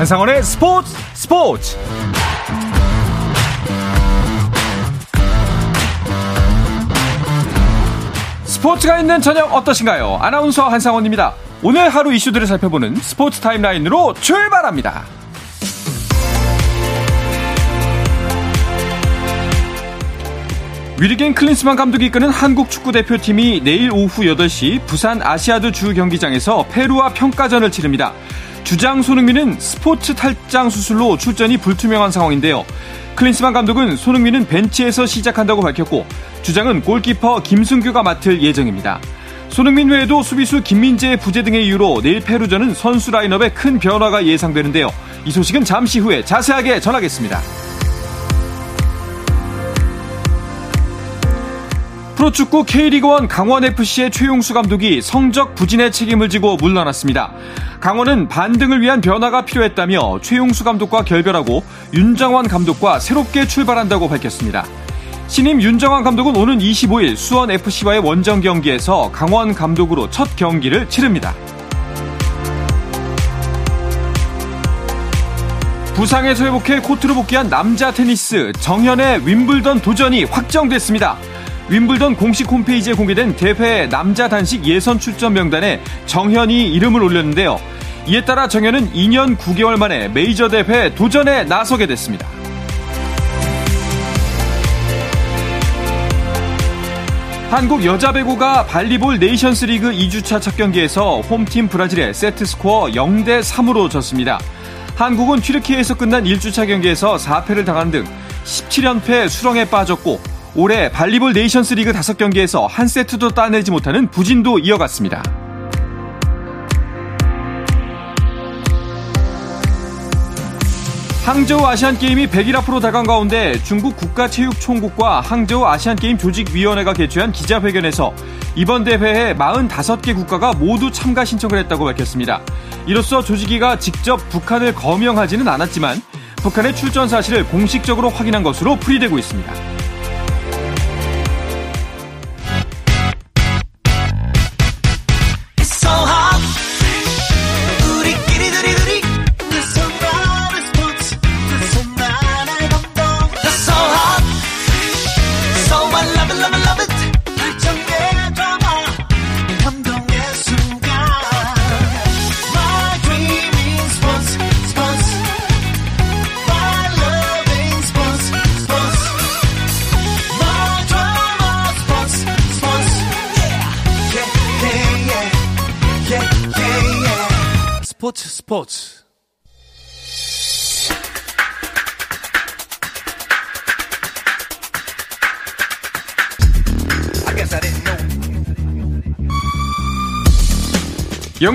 한상원의 스포츠 스포츠 스포츠가 있는 저녁 어떠신가요? 아나운서 한상원입니다. 오늘 하루 이슈들을 살펴보는 스포츠 타임라인으로 출발합니다. 위리겐 클린스만 감독이 이끄는 한국 축구 대표팀이 내일 오후 8시 부산 아시아드 주 경기장에서 페루와 평가전을 치릅니다. 주장 손흥민은 스포츠 탈장 수술로 출전이 불투명한 상황인데요. 클린스만 감독은 손흥민은 벤치에서 시작한다고 밝혔고 주장은 골키퍼 김승규가 맡을 예정입니다. 손흥민 외에도 수비수 김민재의 부재 등의 이유로 내일 페루전은 선수 라인업에 큰 변화가 예상되는데요. 이 소식은 잠시 후에 자세하게 전하겠습니다. 프로축구 K리그1 강원FC의 최용수 감독이 성적 부진의 책임을 지고 물러났습니다. 강원은 반등을 위한 변화가 필요했다며 최용수 감독과 결별하고 윤정환 감독과 새롭게 출발한다고 밝혔습니다. 신임 윤정환 감독은 오는 25일 수원FC와의 원정 경기에서 강원 감독으로 첫 경기를 치릅니다. 부상에서 회복해 코트로 복귀한 남자 테니스 정현의 윈블던 도전이 확정됐습니다. 윈블던 공식 홈페이지에 공개된 대회 남자 단식 예선 출전 명단에 정현이 이름을 올렸는데요. 이에 따라 정현은 2년 9개월 만에 메이저 대회 도전에 나서게 됐습니다. 한국 여자 배구가 발리볼 네이션스 리그 2주차 첫 경기에서 홈팀 브라질에 세트 스코어 0대 3으로 졌습니다. 한국은 튀르키예에서 끝난 1주차 경기에서 4패를 당한 등 17연패 수렁에 빠졌고 올해 발리볼 네이션스 리그 5경기에서 한 세트도 따내지 못하는 부진도 이어갔습니다. 항저우 아시안게임이 100일 앞으로 다가온 가운데 중국 국가체육총국과 항저우 아시안게임 조직위원회가 개최한 기자회견에서 이번 대회에 45개 국가가 모두 참가 신청을 했다고 밝혔습니다. 이로써 조직위가 직접 북한을 거명하지는 않았지만 북한의 출전 사실을 공식적으로 확인한 것으로 풀이되고 있습니다.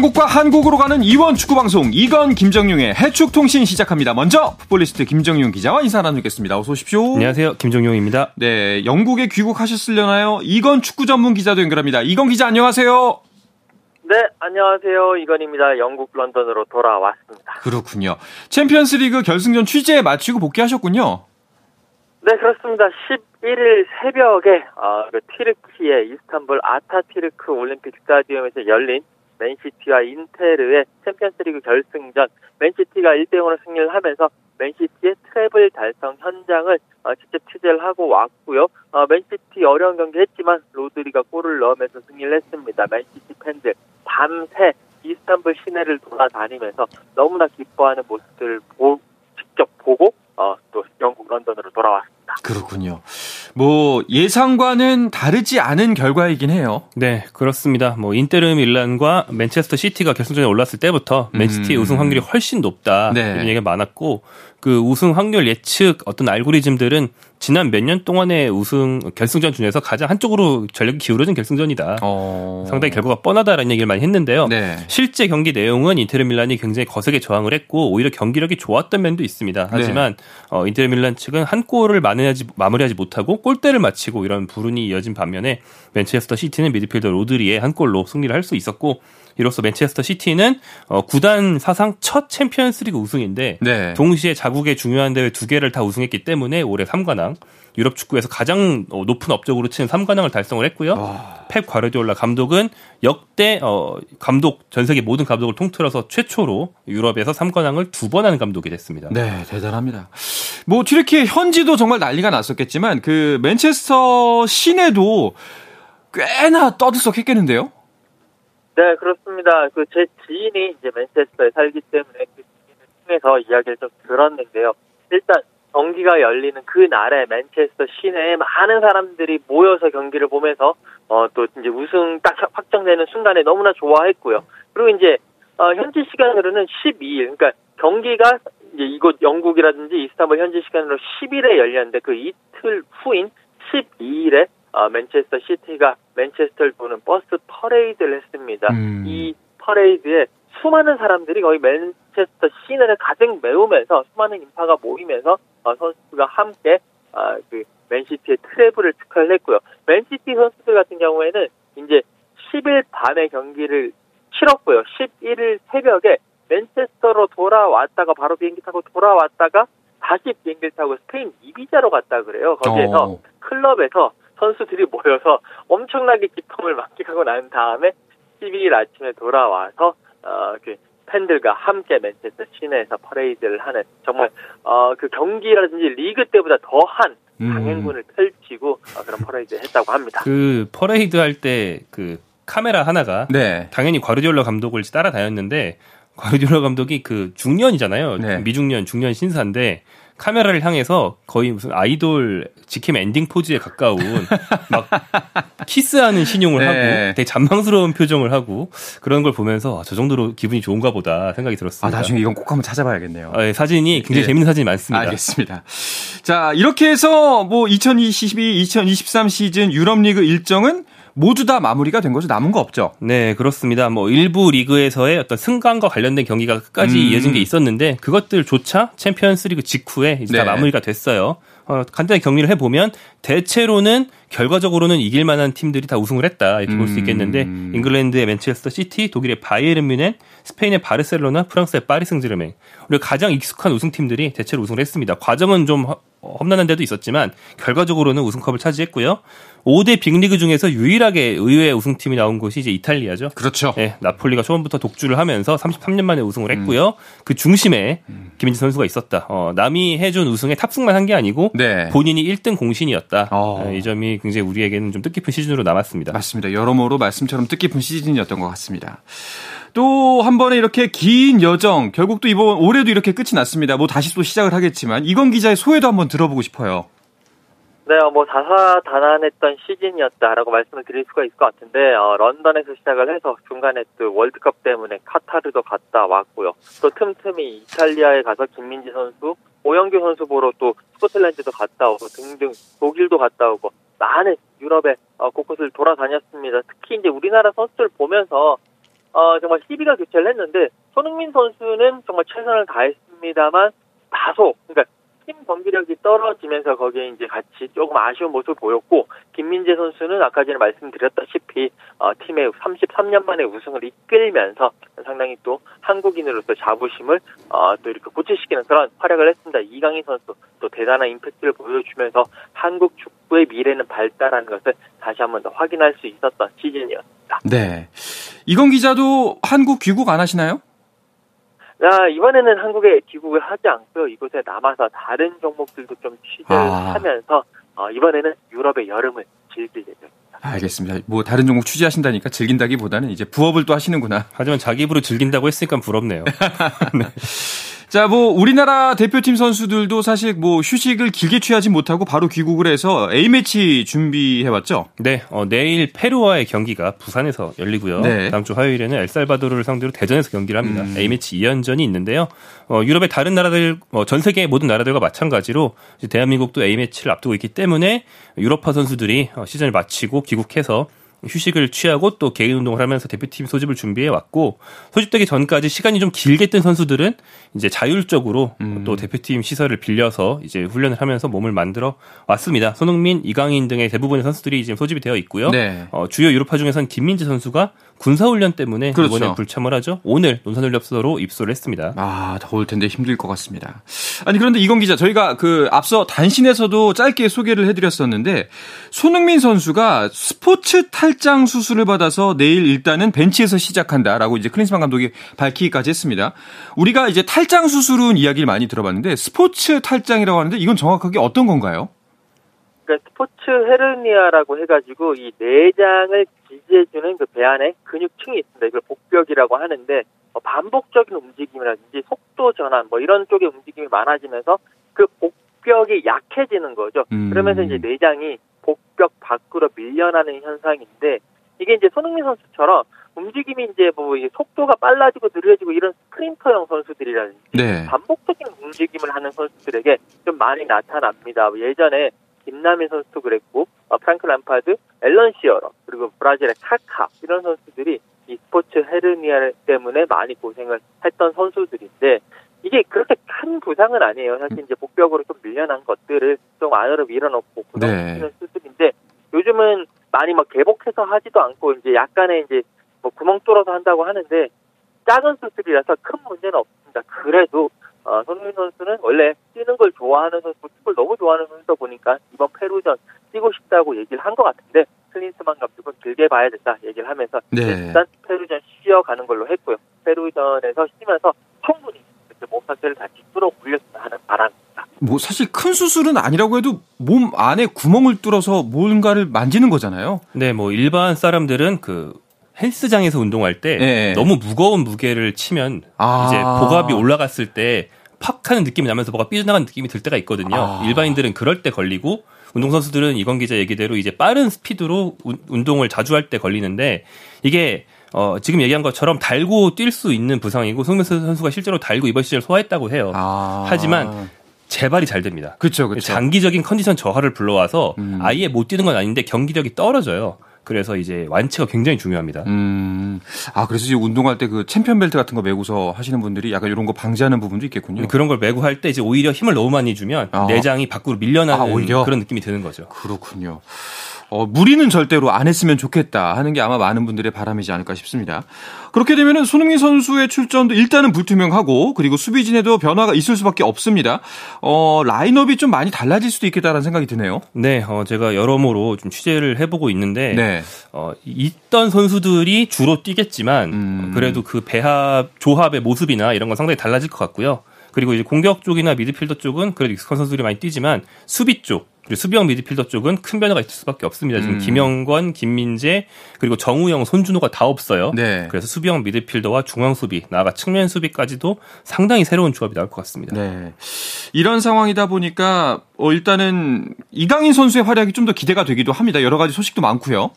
영국과 한국으로 가는 이원 축구 방송 이건 김정용의 해축 통신 시작합니다. 먼저 풋볼리스트 김정용 기자와 인사 나누겠습니다. 어서 오십시오. 안녕하세요. 김정용입니다. 네, 영국에 귀국하셨으려나요? 이건 축구 전문 기자도 연결합니다. 이건 기자 안녕하세요. 네, 안녕하세요. 이건입니다. 영국 런던으로 돌아왔습니다. 그렇군요. 챔피언스 리그 결승전 취재 마치고 복귀하셨군요. 네, 그렇습니다. 11일 새벽에 어, 그 튀르키예 이스탄불 아타튀르크 올림픽 스타디움에서 열린 맨시티와 인테르의 챔피언스리그 결승전 맨시티가 1대 0으로 승리를 하면서 맨시티의 트레블 달성 현장을 어, 직접 취재를 하고 왔고요. 어, 맨시티 어려운 경기 했지만 로드리가 골을 넣으면서 승리를 했습니다. 맨시티 팬들 밤새 이스탄불 시내를 돌아다니면서 너무나 기뻐하는 모습들을 보, 직접 보고 어, 또 영국 런던으로 돌아왔습니다. 그렇군요. 뭐 예상과는 다르지 않은 결과이긴 해요. 네, 그렇습니다. 뭐 인테르 밀란과 맨체스터 시티가 결승전에 올랐을 때부터 맨시티의 음. 우승 확률이 훨씬 높다 네. 이런 얘기가 많았고 그 우승 확률 예측 어떤 알고리즘들은 지난 몇 년 동안의 우승 결승전 중에서 가장 한쪽으로 전력이 기울어진 결승전이다. 어... 상당히 결과가 뻔하다라는 얘기를 많이 했는데요. 네. 실제 경기 내용은 인테르 밀란이 굉장히 거세게 저항을 했고 오히려 경기력이 좋았던 면도 있습니다. 하지만 네. 어, 인테르 밀란 측은 한 골을 마무리하지, 마무리하지 못하고 골대를 맞히고 이런 불운이 이어진 반면에 맨체스터 시티는 미드필더 로드리의 한 골로 승리를 할 수 있었고 이로써 맨체스터 시티는 어, 구단 사상 첫 챔피언스리그 우승인데 네. 동시에 자국 자국의 중요한 대회 두 개를 다 우승했기 때문에 올해 3관왕 유럽 축구에서 가장 어, 높은 업적으로 치는 3관왕을 달성을 했고요. 와. 펩 과르디올라 감독은 역대 어, 감독 전 세계 모든 감독을 통틀어서 최초로 유럽에서 3관왕을 두번 하는 감독이 됐습니다. 네, 대단합니다. 뭐 튀르키예 현지도 정말 난리가 났었겠지만 그 맨체스터 시내도 꽤나 떠들썩했겠는데요. 네, 그렇습니다. 그 제 지인이 이제 맨체스터에 살기 때문에 그 지인을 통해서 이야기를 좀 들었는데요. 일단 경기가 열리는 그 날에 맨체스터 시내에 많은 사람들이 모여서 경기를 보면서 어 또 이제 우승 딱 확정되는 순간에 너무나 좋아했고요. 그리고 이제 어 현지 시간으로는 12일, 그러니까 경기가 이제 이곳 영국이라든지 이스탄불 현지 시간으로 10일에 열렸는데 그 이틀 후인 12일에 어, 맨체스터 시티가 맨체스터를 도는 버스 퍼레이드를 했습니다. 음. 이 퍼레이드에 수많은 사람들이 거의 맨체스터 시내를 가득 메우면서 수많은 인파가 모이면서 어, 선수가 함께 어, 그 맨시티의 트레블을 축하를 했고요. 맨시티 선수들 같은 경우에는 이제 10일 밤에 경기를 치렀고요. 11일 새벽에 맨체스터로 돌아왔다가 바로 비행기 타고 돌아왔다가 다시 비행기를 타고 스페인 이비자로 갔다 그래요. 거기에서 오. 클럽에서 선수들이 모여서 엄청나게 기쁨을 만끽하고 난 다음에 12일 아침에 돌아와서 어, 그 팬들과 함께 맨체스터 시내에서 퍼레이드를 하는 정말 어, 그 경기라든지 리그 때보다 더한 음. 강행군을 음. 펼치고 어, 그런 퍼레이드 했다고 합니다. 그 퍼레이드 할 때 그 카메라 하나가 네. 당연히 과르디올라 감독을 따라다녔는데 과르디올라 감독이 그 중년이잖아요. 네. 미중년 중년 신사인데 카메라를 향해서 거의 무슨 아이돌 직캠 엔딩 포즈에 가까운 막 키스하는 시늉을 네. 하고 되게 잔망스러운 표정을 하고 그런 걸 보면서 아, 저 정도로 기분이 좋은가 보다 생각이 들었습니다. 아, 나중에 이건 꼭 한번 찾아봐야겠네요. 아, 네, 사진이 굉장히 네. 재밌는 사진이 많습니다. 알겠습니다. 자, 이렇게 해서 뭐 2022, 2023 시즌 유럽리그 일정은 모두 다 마무리가 된 거죠. 남은 거 없죠. 네, 그렇습니다. 뭐 일부 리그에서의 어떤 승강과 관련된 경기가 끝까지 음. 이어진 게 있었는데 그것들조차 챔피언스리그 직후에 이제 네. 다 마무리가 됐어요. 어, 간단히 정리를 해보면 대체로는 결과적으로는 이길 만한 팀들이 다 우승을 했다 이렇게 음. 볼수 있겠는데 잉글랜드의 맨체스터 시티, 독일의 바이에른 뮌헨, 스페인의 바르셀로나, 프랑스의 파리 생제르맹 우리가 가장 익숙한 우승 팀들이 대체로 우승을 했습니다. 과정은 좀 험난한 데도 있었지만 결과적으로는 우승컵을 차지했고요. 5대 빅리그 중에서 유일하게 의외의 우승팀이 나온 곳이 이제 이탈리아죠. 그렇죠. 네, 나폴리가 처음부터 독주를 하면서 33년 만에 우승을 했고요. 음. 그 중심에 음. 김민재 선수가 있었다. 어, 남이 해준 우승에 탑승만 한 게 아니고 네. 본인이 1등 공신이었다. 어. 네, 이 점이 굉장히 우리에게는 좀 뜻깊은 시즌으로 남았습니다. 맞습니다. 여러모로 말씀처럼 뜻깊은 시즌이었던 것 같습니다. 또 한 번에 이렇게 긴 여정, 결국 또 이번 올해도 이렇게 끝이 났습니다. 뭐 다시 또 시작을 하겠지만 이건 기자의 소회도 한번 들어보고 싶어요. 네, 뭐 다사다난했던 시즌이었다라고 말씀을 드릴 수가 있을 것 같은데 어, 런던에서 시작을 해서 중간에 또 월드컵 때문에 카타르도 갔다 왔고요. 또 틈틈이 이탈리아에 가서 김민지 선수, 오영규 선수 보러 또 스코틀랜드도 갔다 오고 등등 독일도 갔다 오고 많은 유럽의 어, 곳곳을 돌아다녔습니다. 특히 이제 우리나라 선수들 보면서 어, 정말 희비가 교체를 했는데 손흥민 선수는 정말 최선을 다했습니다만 다소 그러니까 팀 경기력이 떨어지면서 거기에 이제 같이 조금 아쉬운 모습을 보였고 김민재 선수는 아까 전에 말씀드렸다시피 어, 팀의 33년 만에 우승을 이끌면서 상당히 또 한국인으로서 자부심을 어, 또 이렇게 고치시키는 그런 활약을 했습니다. 이강인 선수 또 대단한 임팩트를 보여주면서 한국 축구의 미래는 밝다라는 것을 다시 한번 더 확인할 수 있었던 시즌이었습니다. 네. 이건 기자도 한국 귀국 안 하시나요? 아, 이번에는 한국에 귀국을 하지 않고요. 이곳에 남아서 다른 종목들도 좀 취재를 아. 하면서 어, 이번에는 유럽의 여름을 즐길 예정입니다. 알겠습니다. 뭐 다른 종목 취재하신다니까 즐긴다기보다는 이제 부업을 또 하시는구나. 하지만 자기 입으로 즐긴다고 했으니까 부럽네요. 네. 자, 뭐 우리나라 대표팀 선수들도 사실 뭐 휴식을 길게 취하지 못하고 바로 귀국을 해서 A 매치 준비해 왔죠. 네, 어, 내일 페루와의 경기가 부산에서 열리고요. 네. 다음 주 화요일에는 엘살바도르를 상대로 대전에서 경기를 합니다. 음. A 매치 2연전이 있는데요. 어, 유럽의 다른 나라들, 어, 전 세계 모든 나라들과 마찬가지로 대한민국도 A 매치를 앞두고 있기 때문에 유럽파 선수들이 어, 시즌을 마치고 귀국해서 휴식을 취하고 또 개인 운동을 하면서 대표팀 소집을 준비해 왔고 소집되기 전까지 시간이 좀 길게 뜬 선수들은 이제 자율적으로 음. 또 대표팀 시설을 빌려서 이제 훈련을 하면서 몸을 만들어 왔습니다. 손흥민, 이강인 등의 대부분의 선수들이 지금 소집이 되어 있고요. 네. 어, 주요 유럽파 중에서는 김민재 선수가 군사훈련 때문에 그렇죠. 이번에 불참을 하죠. 오늘 논산훈련소로 입소를 했습니다. 아 더울 텐데 힘들 것 같습니다. 아니 그런데 이건 기자 저희가 그 앞서 단신에서도 짧게 소개를 해드렸었는데 손흥민 선수가 스포츠 탈장 수술을 받아서 내일 일단은 벤치에서 시작한다라고 이제 클린스만 감독이 밝히기까지 했습니다. 우리가 이제 탈장 수술은 이야기를 많이 들어봤는데 스포츠 탈장이라고 하는데 이건 정확하게 어떤 건가요? 그러니까 스포츠 헤르니아라고 해가지고 이 내장을 지지해주는 그 배 안에 근육층이 있습니다. 이걸 복벽이라고 하는데 뭐 반복적인 움직임이라든지 속도 전환 뭐 이런 쪽의 움직임이 많아지면서 그 복벽이 약해지는 거죠. 음. 그러면서 이제 내장이 복벽 밖으로 밀려나는 현상인데 이게 이제 손흥민 선수처럼 움직임이 이제 뭐 속도가 빨라지고 느려지고 이런 스프린터형 선수들이라든지 네. 반복적인 움직임을 하는 선수들에게 좀 많이 나타납니다. 예전에 김남일 선수도 그랬고 어, 프랑크 람파드, 앨런 시어러 그리고 브라질의 카카 이런 선수들이 이 스포츠 헤르니아 때문에 많이 고생을 했던 선수들인데 이게 그렇게 큰 부상은 아니에요. 사실 이제 복벽으로 좀 밀려난 것들을 좀 안으로 밀어넣고 고정시키는 네. 수술인데 요즘은 많이 막 개복해서 하지도 않고 이제 약간의 이제 뭐 구멍 뚫어서 한다고 하는데 작은 수술이라서 큰 문제는 없습니다. 그래도 어, 손흥민 선수는 원래 뛰는 걸 좋아하는 선수, 축구를 너무 좋아하는 선수다 보니까 이번 페루전 뛰고 싶다고 얘기를 한 것 같은데 클린스만 감독은 길게 봐야 된다 얘기를 하면서 네. 일단 페루전 쉬어가는 걸로 했고요. 페루전에서 쉬면서 충분히 몸 상태를 다시 끌어올렸으면 하는 바람입니다. 뭐 사실 큰 수술은 아니라고 해도 몸 안에 구멍을 뚫어서 뭔가를 만지는 거잖아요. 네, 뭐 일반 사람들은 그 헬스장에서 운동할 때 네. 너무 무거운 무게를 치면 아. 이제 복압이 올라갔을 때 팍 하는 느낌이 나면서 뭐가 삐져나가는 느낌이 들 때가 있거든요. 아. 일반인들은 그럴 때 걸리고 운동선수들은 이건 기자 얘기대로 이제 빠른 스피드로 우, 운동을 자주 할 때 걸리는데 이게 어, 지금 얘기한 것처럼 달고 뛸 수 있는 부상이고 송민수 선수가 실제로 달고 이번 시즌 소화했다고 해요. 아. 하지만 재발이 잘 됩니다. 그렇죠. 장기적인 컨디션 저하를 불러와서 음. 아예 못 뛰는 건 아닌데 경기력이 떨어져요. 그래서 이제 완치가 굉장히 중요합니다. 음. 아, 그래서 이제 운동할 때 그 챔피언 벨트 같은 거 메고서 하시는 분들이 약간 이런 거 방지하는 부분도 있겠군요. 그런 걸 메고 할 때 이제 오히려 힘을 너무 많이 주면 아. 내장이 밖으로 밀려나는 아, 그런 느낌이 드는 거죠. 그렇군요. 어, 무리는 절대로 안 했으면 좋겠다 하는 게 아마 많은 분들의 바람이지 않을까 싶습니다. 그렇게 되면은 손흥민 선수의 출전도 일단은 불투명하고 그리고 수비진에도 변화가 있을 수밖에 없습니다. 어, 라인업이 좀 많이 달라질 수도 있겠다라는 생각이 드네요. 네, 어, 제가 여러모로 좀 취재를 해보고 있는데 네. 어, 있던 선수들이 주로 뛰겠지만 음. 그래도 그 배합 조합의 모습이나 이런 건 상당히 달라질 것 같고요. 그리고 이제 공격 쪽이나 미드필더 쪽은 그래도 익숙한 선수들이 많이 뛰지만 수비 쪽 그리고 수비형 미드필더 쪽은 큰 변화가 있을 수밖에 없습니다. 지금 음. 김영권, 김민재 그리고 정우영, 손준호가 다 없어요. 네. 그래서 수비형 미드필더와 중앙 수비, 나아가 측면 수비까지도 상당히 새로운 조합이 나올 것 같습니다. 네. 이런 상황이다 보니까 어 일단은 이강인 선수의 활약이 좀 더 기대가 되기도 합니다. 여러 가지 소식도 많고요.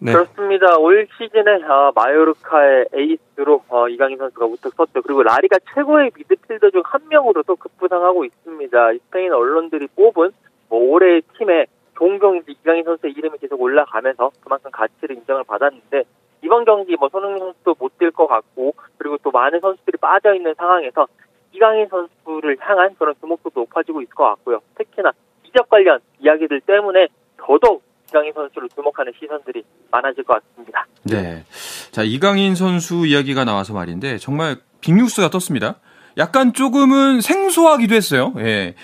네. 그렇습니다. 올 시즌에 어, 마요르카의 에이스로 어, 이강인 선수가 우뚝 섰죠. 그리고 라리가 최고의 미드필더 중 한 명으로도 급부상하고 있습니다. 스페인 언론들이 뽑은 뭐 올해 팀에 종종 이강인 선수의 이름이 계속 올라가면서 그만큼 가치를 인정을 받았는데 이번 경기 뭐 손흥민 선수도 못 뛸 것 같고 그리고 또 많은 선수들이 빠져 있는 상황에서 이강인 선수를 향한 그런 주목도 높아지고 있을 것 같고요. 특히나 이적 관련 이야기들 때문에 더더욱 이강인 선수를 주목하는 시선들이 많아질 것 같습니다. 네. 자, 이강인 선수 이야기가 나와서 말인데 정말 빅뉴스가 떴습니다. 약간 조금은 생소하기도 했어요. 예.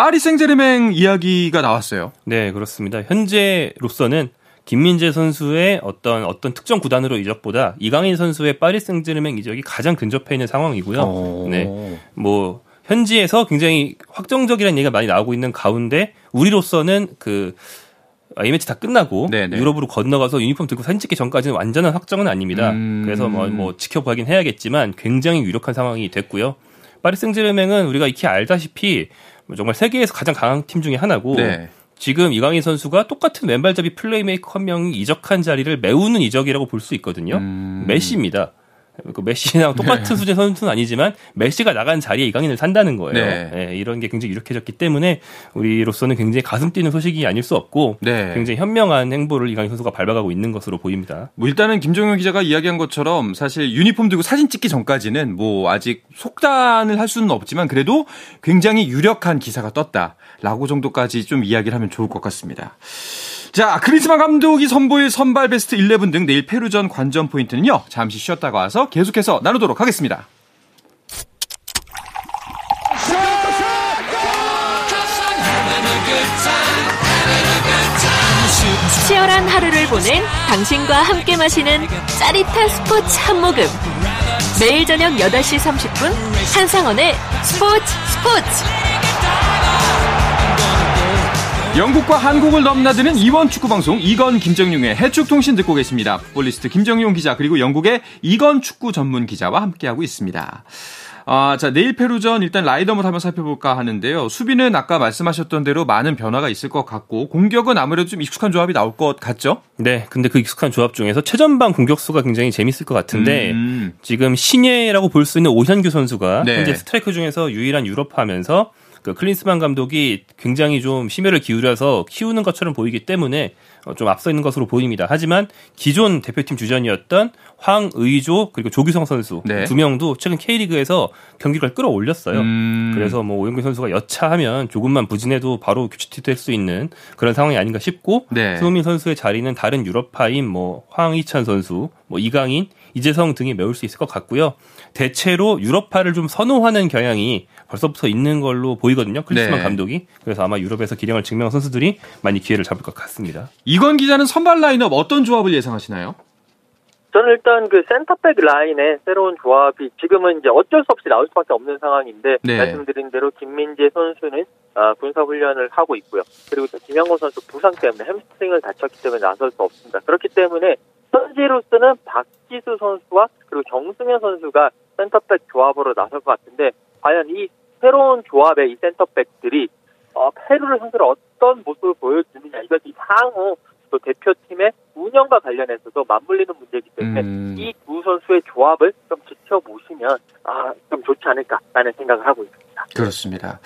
파리 생제르맹 이야기가 나왔어요. 네, 그렇습니다. 현재로서는 김민재 선수의 어떤 어떤 특정 구단으로 이적보다 이강인 선수의 파리 생제르맹 이적이 가장 근접해 있는 상황이고요. 오. 네. 뭐 현지에서 굉장히 확정적이라는 얘기가 많이 나오고 있는 가운데 우리로서는 그 A매치 다 끝나고 네네. 유럽으로 건너가서 유니폼 들고 사진 찍기 전까지는 완전한 확정은 아닙니다. 음... 그래서 뭐, 뭐 지켜보긴 해야겠지만 굉장히 유력한 상황이 됐고요. 파리 생제르맹은 우리가 익히 알다시피 뭐 정말 세계에서 가장 강한 팀 중에 하나고 네. 지금 이강인 선수가 똑같은 왼발잡이 플레이메이커 한 명이 이적한 자리를 메우는 이적이라고 볼 수 있거든요. 음... 메시입니다. 그 메시랑 똑같은 네. 수준의 선수는 아니지만 메시가 나간 자리에 이강인을 산다는 거예요. 네. 네, 이런 게 굉장히 유력해졌기 때문에 우리로서는 굉장히 가슴 뛰는 소식이 아닐 수 없고 네. 굉장히 현명한 행보를 이강인 선수가 밟아가고 있는 것으로 보입니다. 뭐 일단은 김종현 기자가 이야기한 것처럼 사실 유니폼 들고 사진 찍기 전까지는 뭐 아직 속단을 할 수는 없지만 그래도 굉장히 유력한 기사가 떴다라고 정도까지 좀 이야기를 하면 좋을 것 같습니다. 자, 크리스마 감독이 선보일 선발 베스트 11 등 내일 페루전 관전 포인트는요. 잠시 쉬었다가 와서 계속해서 나누도록 하겠습니다. 치열한 하루를 보낸 당신과 함께 마시는 짜릿한 스포츠 한 모금. 매일 저녁 8시 30분 한상원의 스포츠 스포츠. 영국과 한국을 넘나드는 이원 축구 방송 이건 김정용의 해축 통신 듣고 계십니다. 풋볼리스트 김정용 기자 그리고 영국의 이건 축구 전문 기자와 함께하고 있습니다. 아, 자, 내일 페루전 일단 라이더못 한번 살펴볼까 하는데요. 수비는 아까 말씀하셨던 대로 많은 변화가 있을 것 같고 공격은 아무래도 좀 익숙한 조합이 나올 것 같죠? 네, 근데 그 익숙한 조합 중에서 최전방 공격수가 굉장히 재밌을 것 같은데 음. 지금 신예라고 볼 수 있는 오현규 선수가 네. 현재 스트라이커 중에서 유일한 유럽 하면서 그 클린스만 감독이 굉장히 좀 심혈을 기울여서 키우는 것처럼 보이기 때문에 어, 좀 앞서 있는 것으로 보입니다. 하지만 기존 대표팀 주전이었던 황의조 그리고 조규성 선수 네. 두 명도 최근 K리그에서 경기를 끌어올렸어요. 음... 그래서 뭐 오영규 선수가 여차하면 조금만 부진해도 바로 교체될 수 있는 그런 상황이 아닌가 싶고 네. 손흥민 선수의 자리는 다른 유럽파인 뭐 황희찬 선수, 뭐 이강인, 이재성 등이 메울 수 있을 것 같고요. 대체로 유럽파를 좀 선호하는 경향이 벌써부터 있는 걸로 보이거든요. 클리스만 네. 감독이. 그래서 아마 유럽에서 기량을 증명한 선수들이 많이 기회를 잡을 것 같습니다. 이건 기자는 선발 라인업 어떤 조합을 예상하시나요? 저는 일단 그 센터백 라인의 새로운 조합이 지금은 이제 어쩔 수 없이 나올 수밖에 없는 상황인데 네. 말씀드린 대로 김민재 선수는 아, 군사 훈련을 하고 있고요. 그리고 김영권 선수 부상 때문에 햄스트링을 다쳤기 때문에 나설 수 없습니다. 그렇기 때문에 현재로서는 박지수 선수와 그리고 정승현 선수가 센터백 조합으로 나설 것 같은데 과연 이 새로운 조합의 이 센터백들이 어, 페루를 상대로 어떤 모습을 보여주느냐 이것이 향후 또 대표팀의 운영과 관련해서도 맞물리는 문제이기 때문에 음. 이두 선수의 조합을 좀 지켜보시면 아, 좀 좋지 않을까라는 생각을 하고 있습니다. 그렇습니다.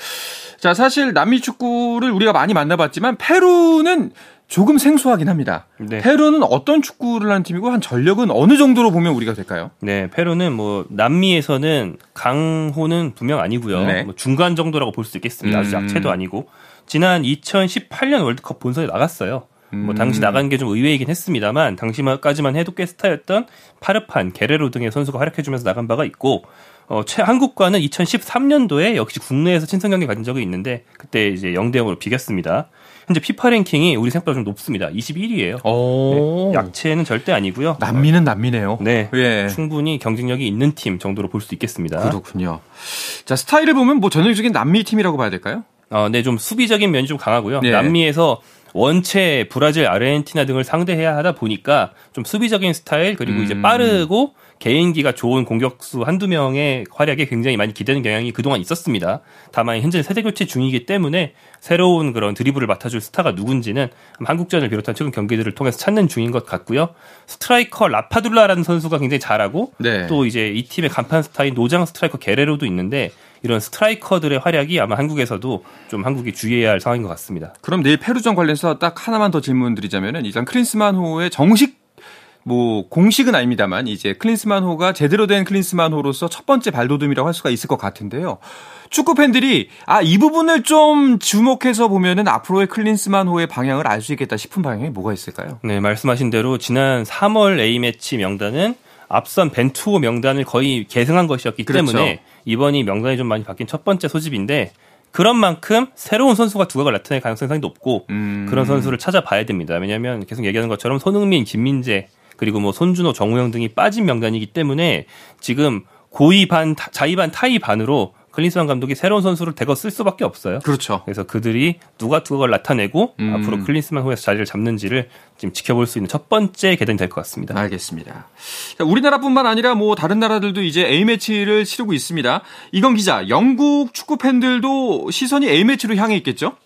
자, 사실 남미 축구를 우리가 많이 만나봤지만 페루는 조금 생소하긴 합니다. 네. 페루는 어떤 축구를 하는 팀이고 한 전력은 어느 정도로 보면 우리가 될까요? 네, 페루는 뭐 남미에서는 강호는 분명 아니고요. 네. 뭐 중간 정도라고 볼 수 있겠습니다. 아주 음. 약체도 아니고 지난 2018년 월드컵 본선에 나갔어요. 뭐 음. 당시 나간 게 좀 의외이긴 했습니다만 당시까지만 해도 꽤 스타였던 파르판, 게레로 등의 선수가 활약해주면서 나간 바가 있고 어, 최 한국과는 2013년도에 역시 국내에서 친선 경기 가진 적이 있는데 그때 이제 0대 0으로 비겼습니다. 현재 피파 랭킹이 우리 생각보다 좀 높습니다. 21위예요. 네, 약체는 절대 아니고요. 남미는 남미네요. 네, 예. 충분히 경쟁력이 있는 팀 정도로 볼 수 있겠습니다. 그렇군요. 자 스타일을 보면 뭐 전형적인 남미 팀이라고 봐야 될까요? 어, 네, 좀 수비적인 면이 좀 강하고요. 네. 남미에서 원체 브라질, 아르헨티나 등을 상대해야 하다 보니까 좀 수비적인 스타일 그리고 음. 이제 빠르고 개인기가 좋은 공격수 한두 명의 활약에 굉장히 많이 기대는 경향이 그동안 있었습니다. 다만 현재 세대 교체 중이기 때문에 새로운 그런 드리블을 맡아줄 스타가 누군지는 한국전을 비롯한 최근 경기들을 통해서 찾는 중인 것 같고요. 스트라이커 라파둘라라는 선수가 굉장히 잘하고 네. 또 이제 이 팀의 간판 스타인 노장 스트라이커 게레로도 있는데 이런 스트라이커들의 활약이 아마 한국에서도 좀 한국이 주의해야 할 상황인 것 같습니다. 그럼 내일 페루전 관련해서 딱 하나만 더 질문 드리자면은 일단 크린스만호의 정식 뭐 공식은 아닙니다만 이제 클린스만호가 제대로 된 클린스만호로서 첫 번째 발돋움이라고 할 수가 있을 것 같은데요. 축구 팬들이 아 이 부분을 좀 주목해서 보면은 앞으로의 클린스만호의 방향을 알 수 있겠다 싶은 방향이 뭐가 있을까요? 네, 말씀하신 대로 지난 3월 A 매치 명단은 앞선 벤투호 명단을 거의 계승한 것이었기 그렇죠. 때문에 이번이 명단이 좀 많이 바뀐 첫 번째 소집인데 그런 만큼 새로운 선수가 두각을 나타낼 가능성이 상당히 높고 음. 그런 선수를 찾아봐야 됩니다. 왜냐하면 계속 얘기하는 것처럼 손흥민, 김민재 그리고 뭐 손준호, 정우영 등이 빠진 명단이기 때문에 지금 고의 반, 자의 반, 타의 반으로 클린스만 감독이 새로운 선수를 대거 쓸 수밖에 없어요. 그렇죠. 그래서 그들이 누가 그걸 나타내고 음. 앞으로 클린스만 후에서 자리를 잡는지를 지금 지켜볼 수 있는 첫 번째 계단이 될 것 같습니다. 알겠습니다. 자, 우리나라뿐만 아니라 뭐 다른 나라들도 이제 A 매치를 치르고 있습니다. 이건 기자, 영국 축구 팬들도 시선이 A 매치로 향해 있겠죠?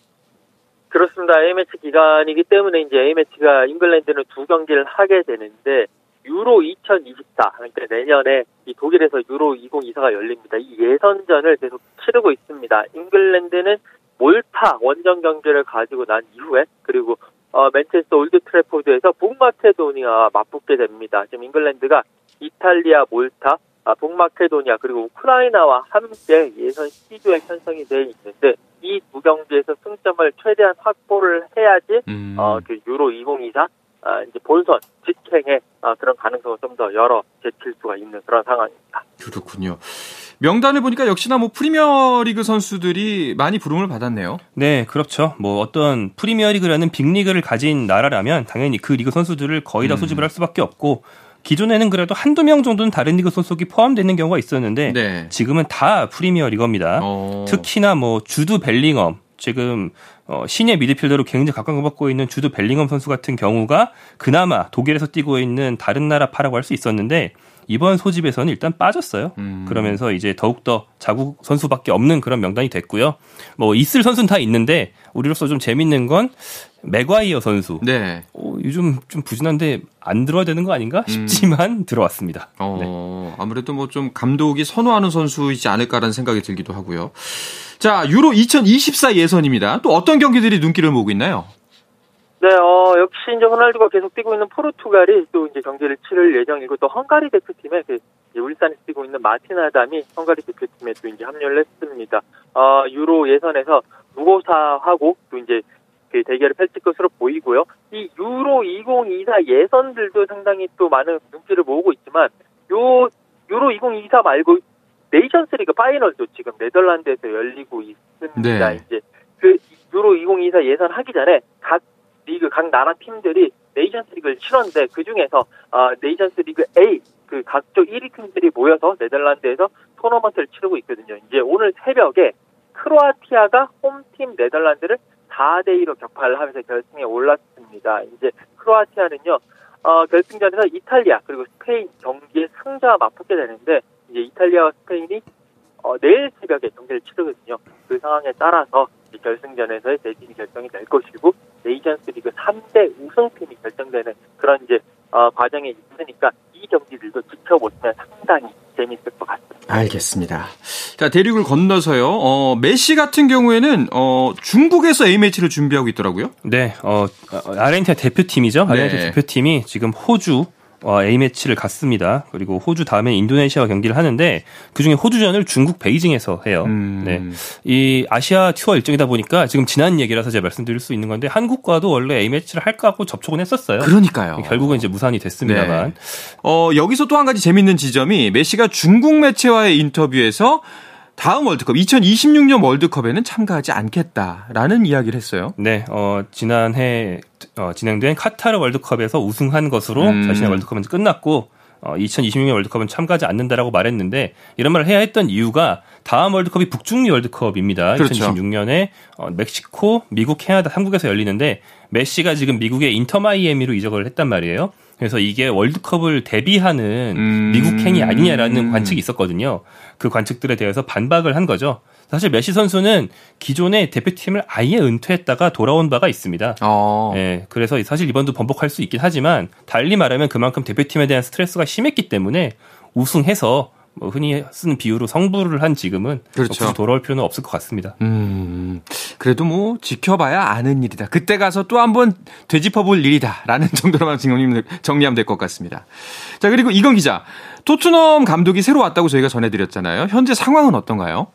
그렇습니다. A매치 기간이기 때문에 이제 A매치가 잉글랜드는 두 경기를 하게 되는데 유로 2024 그러니까 내년에 이 독일에서 유로 2024가 열립니다. 이 예선전을 계속 치르고 있습니다. 잉글랜드는 몰타 원정 경기를 가지고 난 이후에 그리고 어, 맨체스터 올드 트래포드에서 북마케도니아와 맞붙게 됩니다. 지금 잉글랜드가 이탈리아, 몰타, 아, 북마케도니아 그리고 우크라이나와 함께 예선 C조에 편성이 되어 있는데 이 두 경기에서 승점을 최대한 확보를 해야지 음. 어, 그 유로 2024 아, 이제 본선 직행에 아, 그런 가능성을 좀 더 열어 제칠 수가 있는 그런 상황입니다. 그렇군요. 명단을 보니까 역시나 뭐 프리미어리그 선수들이 많이 부름을 받았네요. 네, 그렇죠. 뭐 어떤 프리미어리그라는 빅리그를 가진 나라라면 당연히 그 리그 선수들을 거의 다 음. 소집을 할 수밖에 없고 기존에는 그래도 한두 명 정도는 다른 리그 소속이 포함되는 경우가 있었는데 네. 지금은 다 프리미어 리거입니다. 어. 특히나 뭐 주드 벨링엄 지금 어, 신예 미드필더로 굉장히 각광받고 있는 주드 벨링엄 선수 같은 경우가 그나마 독일에서 뛰고 있는 다른 나라 파라고 할 수 있었는데 이번 소집에서는 일단 빠졌어요. 음. 그러면서 이제 더욱더 자국 선수밖에 없는 그런 명단이 됐고요. 뭐 있을 선수는 다 있는데 우리로서 좀 재밌는 건 맥과이어 선수. 네. 어, 요즘 좀 부진한데 안 들어야 되는 거 아닌가 음. 싶지만 음. 들어왔습니다. 어, 네. 아무래도 뭐 좀 감독이 선호하는 선수이지 않을까라는 생각이 들기도 하고요. 자, 유로 2024 예선입니다. 또 어떤 경기들이 눈길을 모으고 있나요? 네, 어, 역시 이제 호날두가 계속 뛰고 있는 포르투갈이 또 이제 경기를 치를 예정이고 또 헝가리 대표팀에 그 울산에 뛰고 있는 마틴 아담이 헝가리 대표팀에 또 이제 합류를 했습니다. 어, 유로 예선에서 무고사하고 또 이제 그 대결을 펼칠 것으로 보이고요. 이 유로 2024 예선들도 상당히 또 많은 눈길을 모으고 있지만 요 유로 2024 말고 네이션스리그 파이널도 지금 네덜란드에서 열리고 있습니다. 네. 이제 그 유로 2024 예선 하기 전에 각 리그 각 나라 팀들이 네이션스 리그를 치렀는데 그 중에서 어, 네이션스 리그 A 그 각 조 1위 팀들이 모여서 네덜란드에서 토너먼트를 치르고 있거든요. 이제 오늘 새벽에 크로아티아가 홈팀 네덜란드를 4대 2로 격파를 하면서 결승에 올랐습니다. 이제 크로아티아는요. 어, 결승전에서 이탈리아 그리고 스페인 경기에 승자와 맞붙게 되는데 이제 이탈리아와 스페인이 어, 내일 새벽에 경기를 치르거든요. 그 상황에 따라서 결승전에서의 대진이 결정이 될 것이고 네이션스 리그 3대 우승팀이 결정되는 그런 이제 어, 과정에 있으니까 이 경기들도 지켜보시면 상당히 재밌을 것 같습니다. 알겠습니다. 자 대륙을 건너서요. 어, 메시 같은 경우에는 어, 중국에서 A 매치를 준비하고 있더라고요. 네, 어, 아르헨티나 대표팀이죠. 아르헨티나 네. 대표팀이 지금 호주 어, A매치를 갔습니다. 그리고 호주 다음에 인도네시아와 경기를 하는데 그중에 호주전을 중국 베이징에서 해요. 음. 네. 이 아시아 투어 일정이다 보니까 지금 지난 얘기라서 제가 말씀드릴 수 있는 건데 한국과도 원래 A매치를 할까 하고 접촉은 했었어요. 그러니까요. 결국은 이제 무산이 됐습니다만. 네. 어, 여기서 또 한 가지 재밌는 지점이 메시가 중국 매체와의 인터뷰에서 다음 월드컵 2026년 월드컵에는 참가하지 않겠다라는 이야기를 했어요. 네, 어, 지난해 어, 진행된 카타르 월드컵에서 우승한 것으로 음. 자신의 월드컵은 끝났고 어, 2026년 월드컵은 참가하지 않는다라고 말했는데 이런 말을 해야 했던 이유가 다음 월드컵이 북중미 월드컵입니다. 그렇죠. 2026년에 어, 멕시코, 미국, 캐나다, 한국에서 열리는데 메시가 지금 미국의 인터마이애미로 이적을 했단 말이에요. 그래서 이게 월드컵을 대비하는 음. 미국행이 아니냐라는 관측이 있었거든요. 그 관측들에 대해서 반박을 한 거죠. 사실 메시 선수는 기존의 대표팀을 아예 은퇴했다가 돌아온 바가 있습니다. 어. 예, 그래서 사실 이번도 번복할 수 있긴 하지만 달리 말하면 그만큼 대표팀에 대한 스트레스가 심했기 때문에 우승해서 뭐 흔히 쓰는 비유로 성부를 한 지금은 그렇죠. 굳이 돌아올 필요는 없을 것 같습니다. 음, 그래도 뭐 지켜봐야 아는 일이다. 그때 가서 또 한번 되짚어볼 일이다라는 정도로만 정리하면 될 것 같습니다. 자 그리고 이건 기자, 토트넘 감독이 새로 왔다고 저희가 전해드렸잖아요. 현재 상황은 어떤가요?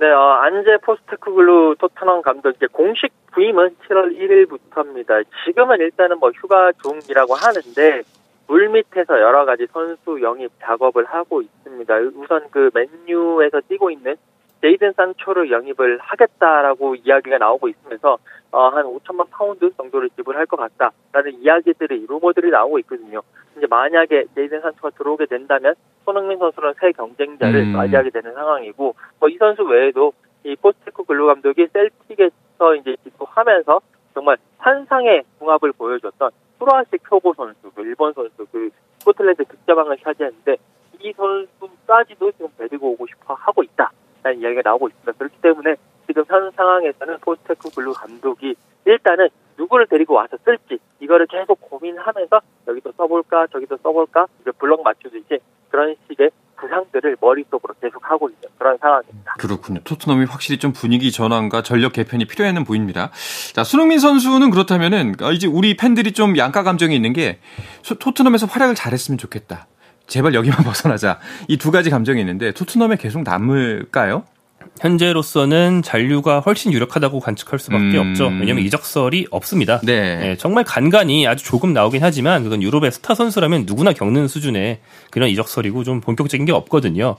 네, 어, 안제 포스트쿠글루 토트넘 감독 이제 공식 부임은 7월 1일부터입니다. 지금은 일단은 뭐 휴가 중이라고 하는데 물 밑에서 여러 가지 선수 영입 작업을 하고 있습니다. 우선 그 맨유에서 뛰고 있는 제이든 산초를 영입을 하겠다라고 이야기가 나오고 있으면서 어, 한 5천만 파운드 정도를 지불할 것 같다라는 이야기들이 루머들이 나오고 있거든요. 이제 만약에 제이든 산초가 들어오게 된다면 손흥민 선수는 새 경쟁자를 음. 맞이하게 되는 상황이고 뭐 이 선수 외에도 이 포스테코글루 감독이 셀틱에서 이제 지도하면서 정말 환상의 궁합을 보여줬던 프로아식 표고 선수, 그 일본 선수, 그 스코틀랜드 득점왕을 차지했는데 이 선수까지도 지금 데리고 오고 싶어 하고 있다라는 이야기가 나오고 있습니다. 그렇기 때문에 지금 현 상황에서는 포스테코글루 감독이 일단은 누구를 데리고 와서 쓸지 이거를 계속 고민하면서 여기도 써볼까 저기도 써볼까 블럭 맞추듯이 그런 식의 구상들을 머릿속으로 계속 하고 있는 그런 상황입니다. 그렇군요. 토트넘이 확실히 좀 분위기 전환과 전력 개편이 필요해는 보입니다. 자, 손흥민 선수는 그렇다면은 어, 이제 우리 팬들이 좀 양가 감정이 있는 게 토트넘에서 활약을 잘했으면 좋겠다. 제발 여기만 벗어나자. 이 두 가지 감정이 있는데 토트넘에 계속 남을까요? 현재로서는 잔류가 훨씬 유력하다고 관측할 수밖에 음. 없죠. 왜냐하면 이적설이 없습니다. 네. 네. 정말 간간히 아주 조금 나오긴 하지만 그건 유럽의 스타 선수라면 누구나 겪는 수준의 그런 이적설이고 좀 본격적인 게 없거든요.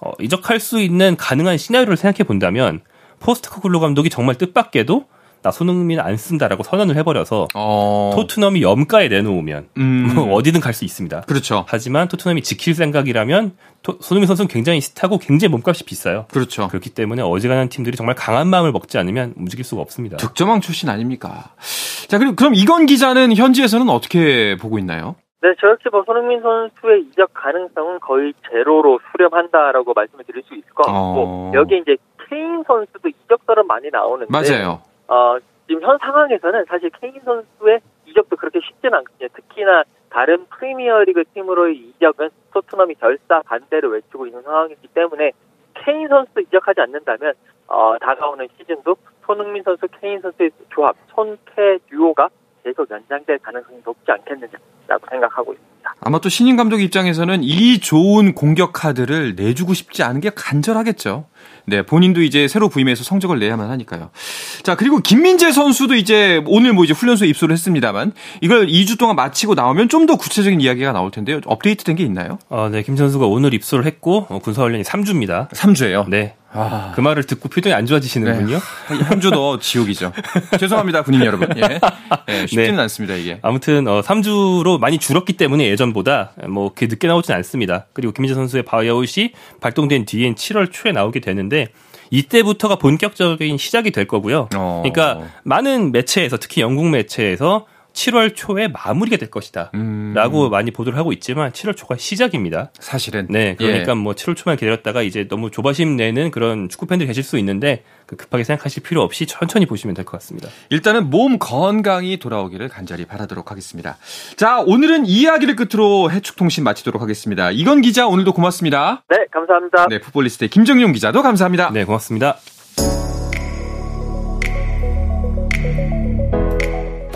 어, 이적할 수 있는 가능한 시나리오를 생각해 본다면 포스트코글로 감독이 정말 뜻밖에도 나 손흥민 안 쓴다라고 선언을 해버려서 어... 토트넘이 염가에 내놓으면 음... 뭐 어디든 갈 수 있습니다. 그렇죠. 하지만 토트넘이 지킬 생각이라면 토, 손흥민 선수는 굉장히 핫하고 굉장히 몸값이 비싸요. 그렇죠. 그렇기 때문에 어지간한 팀들이 정말 강한 마음을 먹지 않으면 움직일 수가 없습니다. 득점왕 출신 아닙니까? 자 그리고 그럼 이건 기자는 현지에서는 어떻게 보고 있나요? 네, 저렇게 뭐 손흥민 선수의 이적 가능성은 거의 제로로 수렴한다라고 말씀을 드릴 수 있을 것 같고 어... 여기 이제 케인 선수도 이적설은 많이 나오는데 맞아요. 어, 지금 현 상황에서는 사실 케인 선수의 이적도 그렇게 쉽지는 않거든요. 특히나 다른 프리미어리그 팀으로의 이적은 토트넘이 결사 반대를 외치고 있는 상황이기 때문에 케인 선수 이적하지 않는다면 어, 다가오는 시즌도 손흥민 선수, 케인 선수의 조합, 손케 듀오가 계속 연장될 가능성이 높지 않겠느냐라고 생각하고 있습니다. 아마 또 신인 감독 입장에서는 이 좋은 공격 카드를 내주고 싶지 않은 게 간절하겠죠. 네, 본인도 이제 새로 부임해서 성적을 내야만 하니까요. 자, 그리고 김민재 선수도 이제 오늘 뭐 이제 훈련소에 입소를 했습니다만 이걸 2주 동안 마치고 나오면 좀 더 구체적인 이야기가 나올 텐데요. 업데이트 된 게 있나요? 아, 네. 김 선수가 오늘 입소를 했고 어, 군사 훈련이 3주입니다. 3주예요? 네. 아. 그 말을 듣고 표정이 안 좋아지시는군요. 네. 한 주 더 지옥이죠. 죄송합니다, 군인 여러분. 예. 네, 쉽지는 네. 않습니다, 이게. 아무튼 어, 3주로 많이 줄었기 때문에 예전보다 뭐 그렇게 늦게 나오진 않습니다. 그리고 김민재 선수의 바이아웃이 발동된 뒤엔 7월 초에 나오게 되는데 이때부터가 본격적인 시작이 될 거고요. 어. 그러니까 많은 매체에서 특히 영국 매체에서 7월 초에 마무리가 될 것이다. 음. 라고 많이 보도를 하고 있지만 7월 초가 시작입니다. 사실은. 네. 그러니까 예. 뭐 7월 초만 기다렸다가 이제 너무 조바심 내는 그런 축구 팬들이 계실 수 있는데 그 급하게 생각하실 필요 없이 천천히 보시면 될 것 같습니다. 일단은 몸 건강히 돌아오기를 간절히 바라도록 하겠습니다. 자, 오늘은 이 이야기를 끝으로 해축통신 마치도록 하겠습니다. 이건 기자 오늘도 고맙습니다. 네, 감사합니다. 네, 풋볼리스트의 김정용 기자도 감사합니다. 네, 고맙습니다.